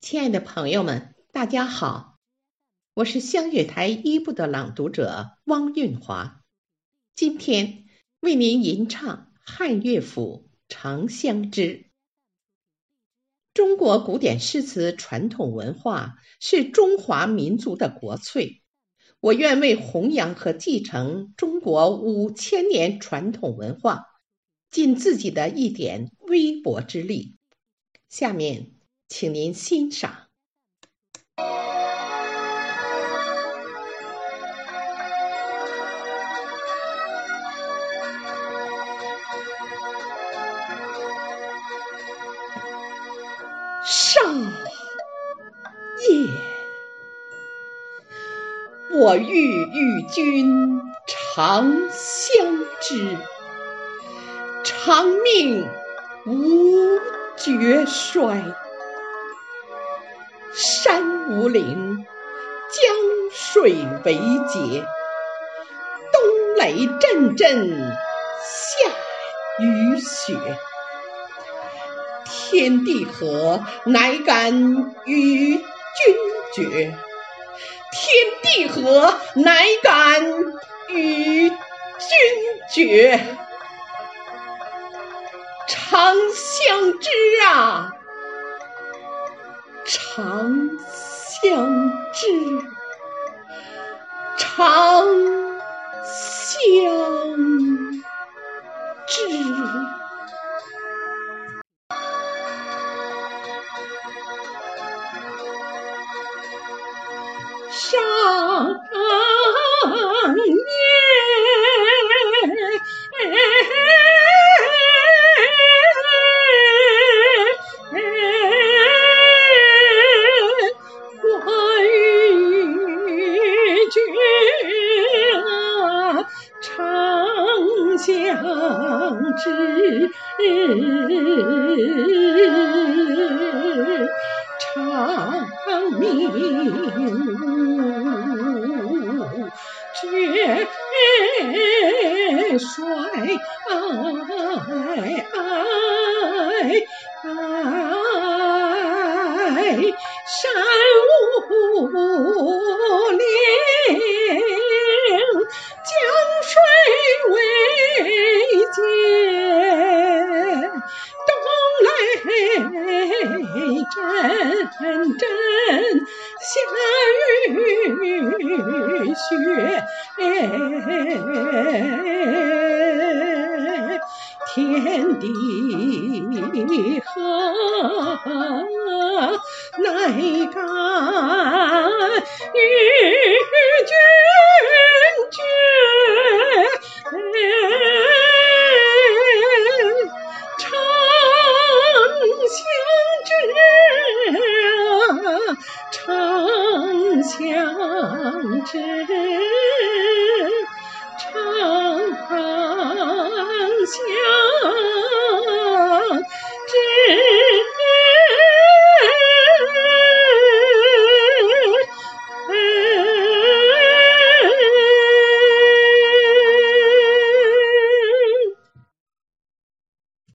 亲爱的朋友们，大家好，我是香月台一部的朗读者汪韵华，今天为您吟唱汉乐府《长相知》。中国古典诗词传统文化是中华民族的国粹，我愿为弘扬和继承中国五千年传统文化。尽自己的一点微薄之力，下面请您欣赏。少夜，我欲与君长相知。长命无绝衰，山无陵，江水为竭，冬雷阵阵，夏雨雪，天地合，乃敢与君绝？天地合，乃敢与君绝？长相知啊，长相知，长相知。上。知，长命绝衰，山无。阵阵下雨雪，天地合，乃敢与知